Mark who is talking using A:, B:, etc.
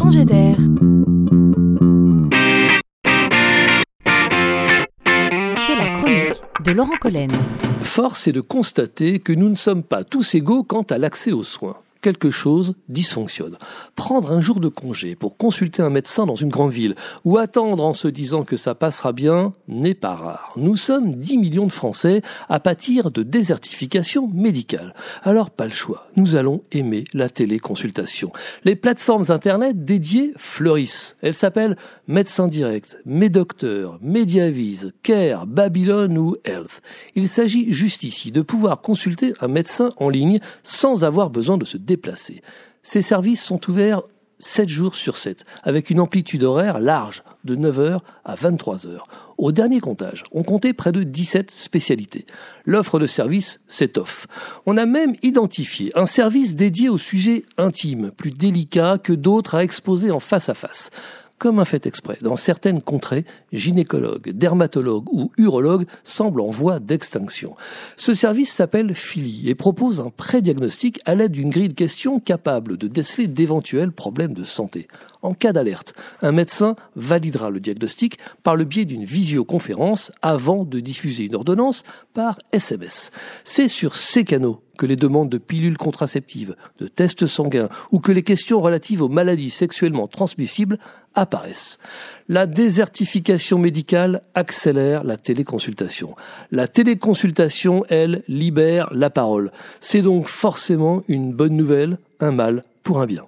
A: changer d'air. C'est la chronique de Laurent Collen.
B: Force est de constater que nous ne sommes pas tous égaux quant à l'accès aux soins quelque chose dysfonctionne. Prendre un jour de congé pour consulter un médecin dans une grande ville ou attendre en se disant que ça passera bien n'est pas rare. Nous sommes 10 millions de Français à pâtir de désertification médicale. Alors pas le choix. Nous allons aimer la téléconsultation. Les plateformes internet dédiées fleurissent. Elles s'appellent Médecin Direct, Médocteur, Mediavise, Care, Babylone ou Health. Il s'agit juste ici de pouvoir consulter un médecin en ligne sans avoir besoin de se Ces services sont ouverts 7 jours sur 7, avec une amplitude horaire large, de 9h à 23h. Au dernier comptage, on comptait près de 17 spécialités. L'offre de service s'étoffe. On a même identifié un service dédié aux sujets intimes, plus délicats que d'autres à exposer en face à face comme un fait exprès. Dans certaines contrées, gynécologues, dermatologues ou urologues semblent en voie d'extinction. Ce service s'appelle Philly et propose un pré-diagnostic à l'aide d'une grille de questions capable de déceler d'éventuels problèmes de santé. En cas d'alerte, un médecin validera le diagnostic par le biais d'une visioconférence avant de diffuser une ordonnance par SMS. C'est sur ces canaux que les demandes de pilules contraceptives, de tests sanguins ou que les questions relatives aux maladies sexuellement transmissibles apparaissent. La désertification médicale accélère la téléconsultation. La téléconsultation, elle, libère la parole. C'est donc forcément une bonne nouvelle, un mal pour un bien.